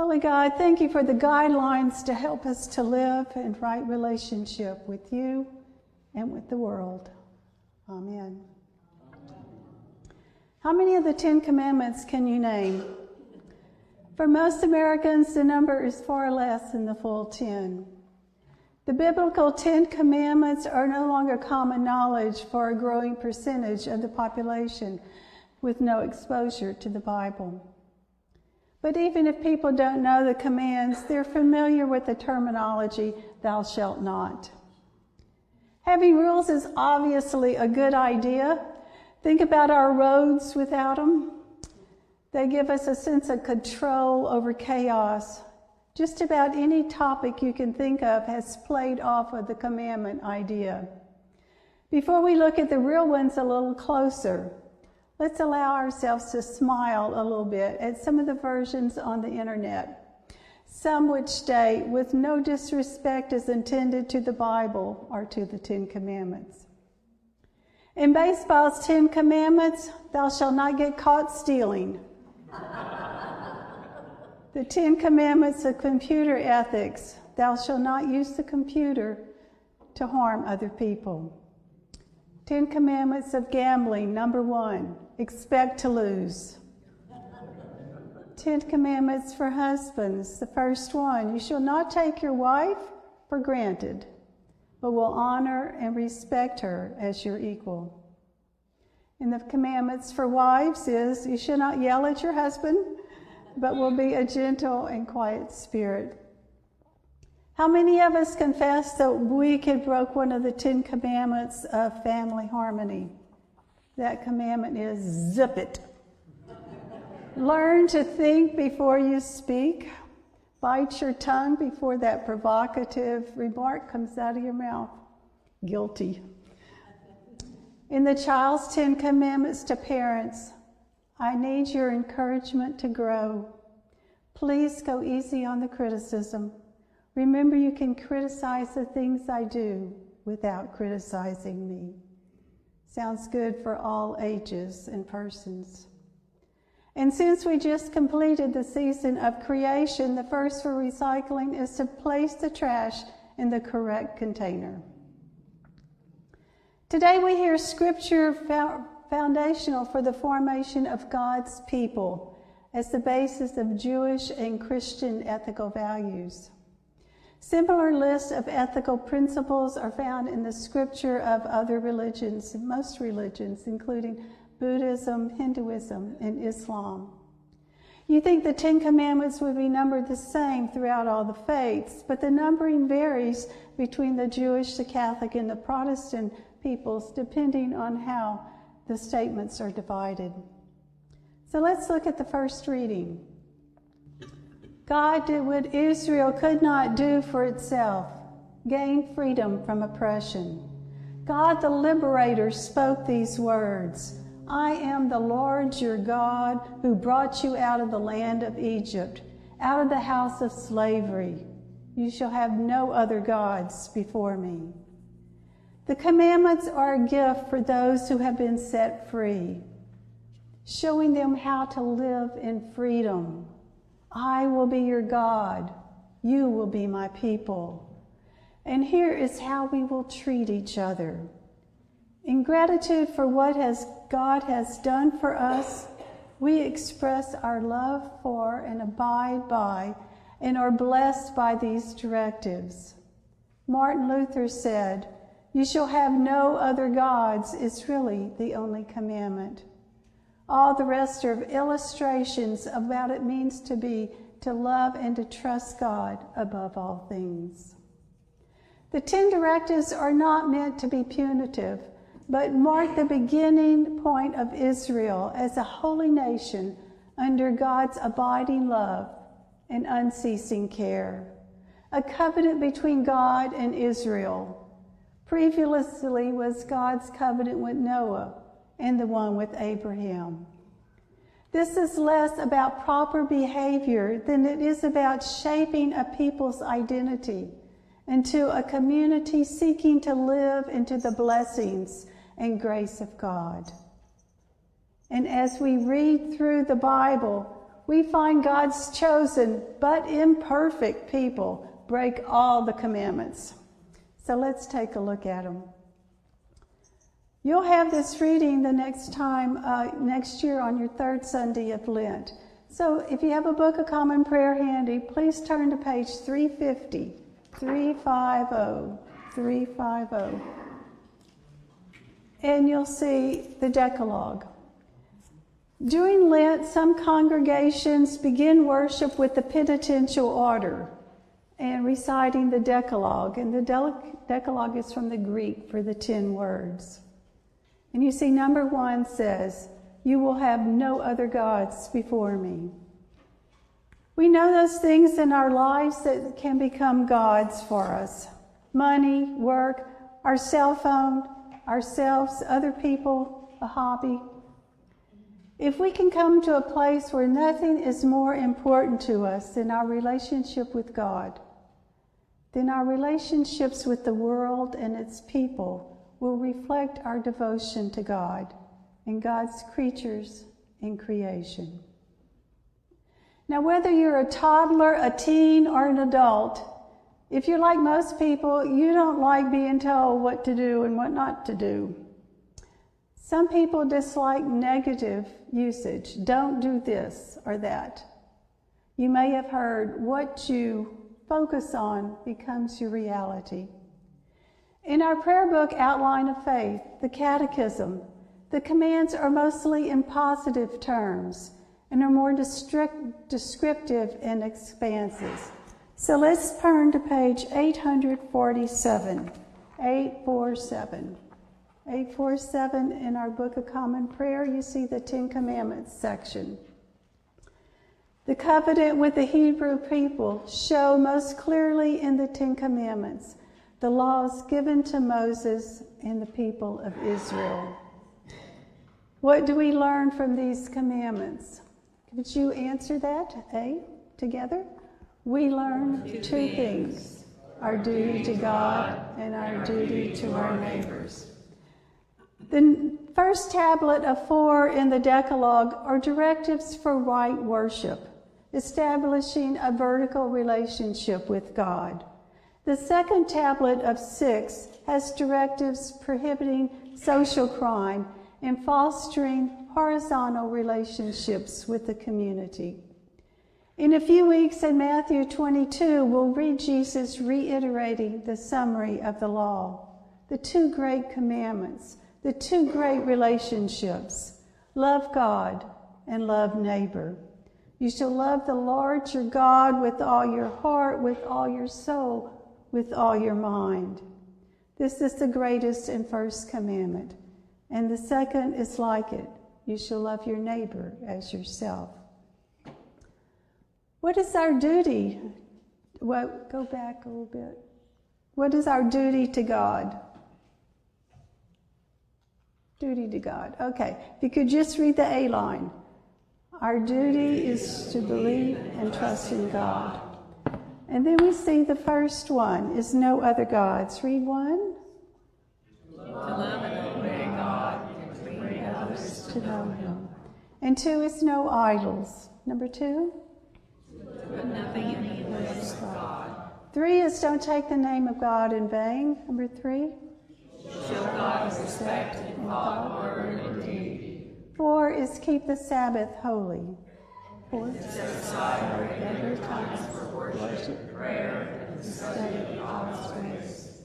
Holy God, thank you for the guidelines to help us to live in right relationship with you and with the world. Amen. How many of the Ten Commandments can you name? For most Americans, the number is far less than the full ten. The biblical Ten Commandments are no longer common knowledge for a growing percentage of the population with no exposure to the Bible. But even if people don't know the commands, they're familiar with the terminology, thou shalt not. Having rules is obviously a good idea. Think about our roads without them. They give us a sense of control over chaos. Just about any topic you can think of has played off of the commandment idea. Before we look at the real ones a little closer, Let's allow ourselves to smile a little bit at some of the versions on the internet. Some which state, with no disrespect is intended to the Bible or to the Ten Commandments. In baseball's Ten Commandments, thou shalt not get caught stealing. the Ten Commandments of computer ethics, thou shalt not use the computer to harm other people. Ten Commandments of gambling, number one, expect to lose. Ten Commandments for husbands, the first one, you shall not take your wife for granted, but will honor and respect her as your equal. And the commandments for wives is you shall not yell at your husband, but will be a gentle and quiet spirit. How many of us confess that we could broke one of the Ten Commandments of family harmony? That commandment is zip it. Learn to think before you speak. Bite your tongue before that provocative remark comes out of your mouth. Guilty. In the child's Ten Commandments to parents, I need your encouragement to grow. Please go easy on the criticism. Remember, you can criticize the things I do without criticizing me. Sounds good for all ages and persons. And since we just completed the season of creation, the first for recycling is to place the trash in the correct container. Today we hear scripture foundational for the formation of God's people as the basis of Jewish and Christian ethical values. Similar lists of ethical principles are found in the scripture of other religions, most religions, including Buddhism, Hinduism, and Islam. You think the Ten Commandments would be numbered the same throughout all the faiths, but the numbering varies between the Jewish, the Catholic, and the Protestant peoples depending on how the statements are divided. So let's look at the first reading. God did what Israel could not do for itself gain freedom from oppression. God the liberator spoke these words I am the Lord your God who brought you out of the land of Egypt, out of the house of slavery. You shall have no other gods before me. The commandments are a gift for those who have been set free, showing them how to live in freedom I will be your God. You will be my people. And here is how we will treat each other. In gratitude for what has God has done for us, we express our love for and abide by and are blessed by these directives. Martin Luther said, You shall have no other gods is really the only commandment. All the rest are illustrations of what it means to be, to love and to trust God above all things. The Ten Directives are not meant to be punitive, but mark the beginning point of Israel as a holy nation under God's abiding love and unceasing care. A covenant between God and Israel. Previously was God's covenant with Noah and the one with Abraham. This is less about proper behavior than it is about shaping a people's identity into a community seeking to live into the blessings and grace of God. And as we read through the Bible, we find God's chosen but imperfect people break all the commandments. So let's take a look at them. You'll have this reading the next time, uh, next year on your third Sunday of Lent. So if you have a Book of Common Prayer handy, please turn to page 350, 350, 350. And you'll see the Decalogue. During Lent, some congregations begin worship with the penitential order and reciting the Decalogue. And the Decalogue is from the Greek for the ten words. And you see, number one says, You will have no other gods before me. We know those things in our lives that can become gods for us money, work, our cell phone, ourselves, other people, a hobby. If we can come to a place where nothing is more important to us than our relationship with God, then our relationships with the world and its people will reflect our devotion to God and God's creatures in creation. Now, whether you're a toddler, a teen, or an adult, if you're like most people, you don't like being told what to do and what not to do. Some people dislike negative usage. Don't do this or that. You may have heard what you focus on becomes your reality. In our prayer book, Outline of Faith, the Catechism, the commands are mostly in positive terms and are more descriptive and expansive. So let's turn to page 847. 847. 847 in our Book of Common Prayer, you see the Ten Commandments section. The covenant with the Hebrew people show most clearly in the Ten Commandments the laws given to Moses and the people of Israel. What do we learn from these commandments? Could you answer that, A, together? We learn two things our duty to God and our duty to our neighbors. The first tablet of four in the Decalogue are directives for right worship, establishing a vertical relationship with God. The second tablet of six has directives prohibiting social crime and fostering horizontal relationships with the community. In a few weeks in Matthew 22, we'll read Jesus reiterating the summary of the law, the two great commandments the two great relationships love God and love neighbor. You shall love the Lord your God with all your heart, with all your soul, with all your mind. This is the greatest and first commandment. And the second is like it you shall love your neighbor as yourself. What is our duty? Well, go back a little bit. What is our duty to God? Duty to God. Okay, if you could just read the A line. Our duty is to believe and trust in God. And then we see the first one is no other gods. Read one. To love and obey God and to bring others to know Him. And two is no idols. Number two? Put nothing in the place of God. Three is don't take the name of God in vain. Number three? Show God respect in thought, word, and deed. Four is keep the Sabbath holy. Set aside regular times for worship, prayer, and study God's ways.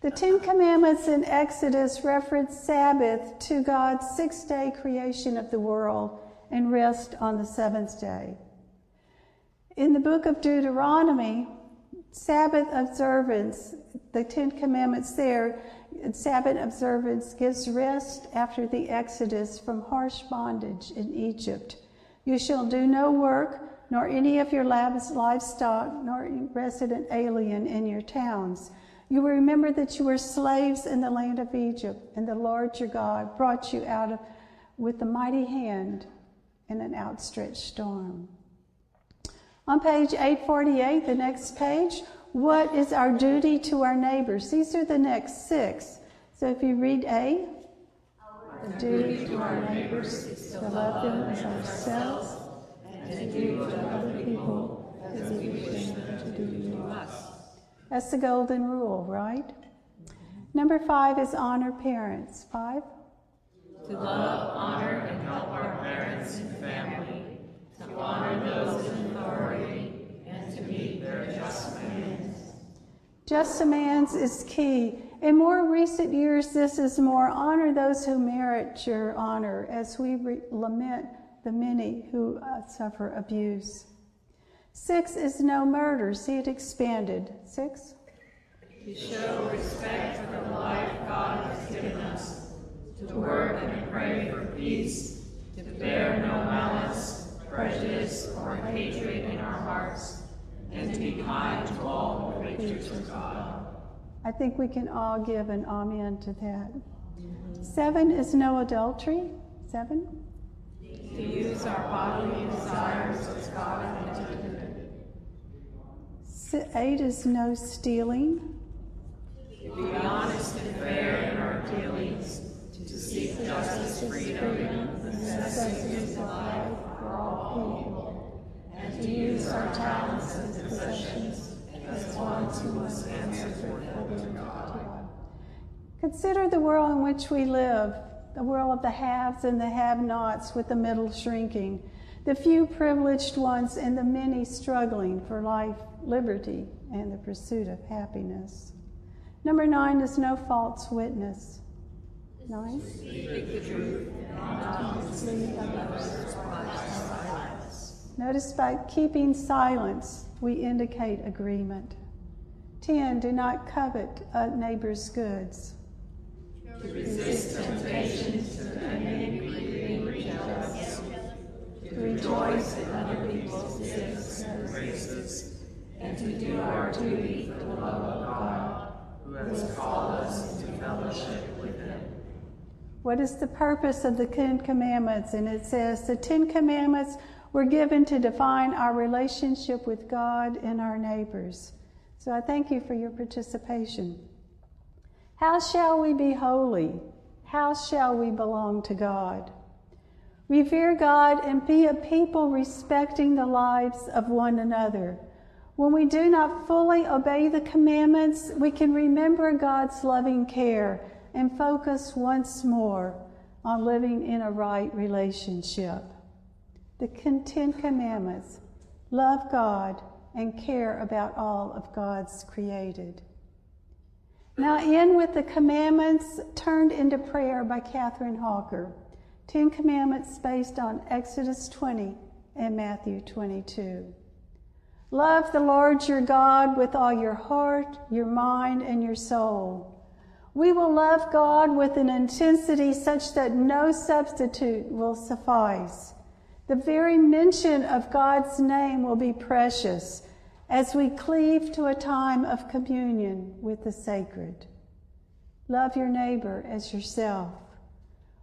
The Ten Commandments in Exodus reference Sabbath to God's six day creation of the world and rest on the seventh day. In the book of Deuteronomy, Sabbath observance, the Ten Commandments there, Sabbath observance gives rest after the exodus from harsh bondage in Egypt. You shall do no work, nor any of your livestock, nor resident alien in your towns. You will remember that you were slaves in the land of Egypt, and the Lord your God brought you out of with a mighty hand and an outstretched arm. On page 848, the next page, what is our duty to our neighbors? These are the next six. So if you read A, the duty to our neighbors to love them as ourselves, and to do to other people as we wish them to do to us. That's the golden rule, right? Number five is honor parents. Five? To love, honor, and help our parents and family, to honor those in authority, and to meet their just demands. Just demands is key. In more recent years, this is more honor those who merit your honor as we re- lament the many who uh, suffer abuse. Six is no murder. See it expanded. Six? To show respect for the life God has given us, to work and pray for peace, to bear no malice, prejudice, or hatred in our hearts, and to be kind to all creatures of God. I think we can all give an amen to that. Seven is no adultery. Seven? To use our bodily desires as God intended. Eight is no stealing. To be honest and fair in our dealings, to seek justice, freedom, and the necessities of life for all people, and to use our talents and possessions must answer God. Consider the world in which we live the world of the haves and the have nots, with the middle shrinking, the few privileged ones and the many struggling for life, liberty, and the pursuit of happiness. Number nine is no false witness. Nine? Notice by keeping silence, we indicate agreement. 10. Do not covet a neighbor's goods. To resist temptations to and jealous, to rejoice in other people's gifts and graces, and to do our duty for the love of God, who has called us into fellowship with Him. What is the purpose of the Ten Commandments? And it says the Ten Commandments were given to define our relationship with God and our neighbors. So I thank you for your participation. How shall we be holy? How shall we belong to God? Revere God and be a people respecting the lives of one another. When we do not fully obey the commandments, we can remember God's loving care and focus once more on living in a right relationship. The Ten Commandments love God and care about all of God's created. Now, in with the commandments turned into prayer by Catherine Hawker. Ten Commandments based on Exodus 20 and Matthew 22. Love the Lord your God with all your heart, your mind, and your soul. We will love God with an intensity such that no substitute will suffice. The very mention of God's name will be precious as we cleave to a time of communion with the sacred. Love your neighbor as yourself.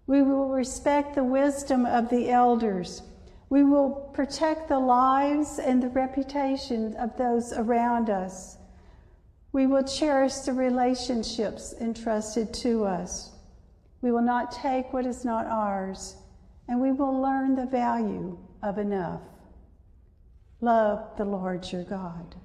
We will respect the wisdom of the elders. We will protect the lives and the reputation of those around us. We will cherish the relationships entrusted to us. We will not take what is not ours, and we will learn the value of enough. Love the Lord your God.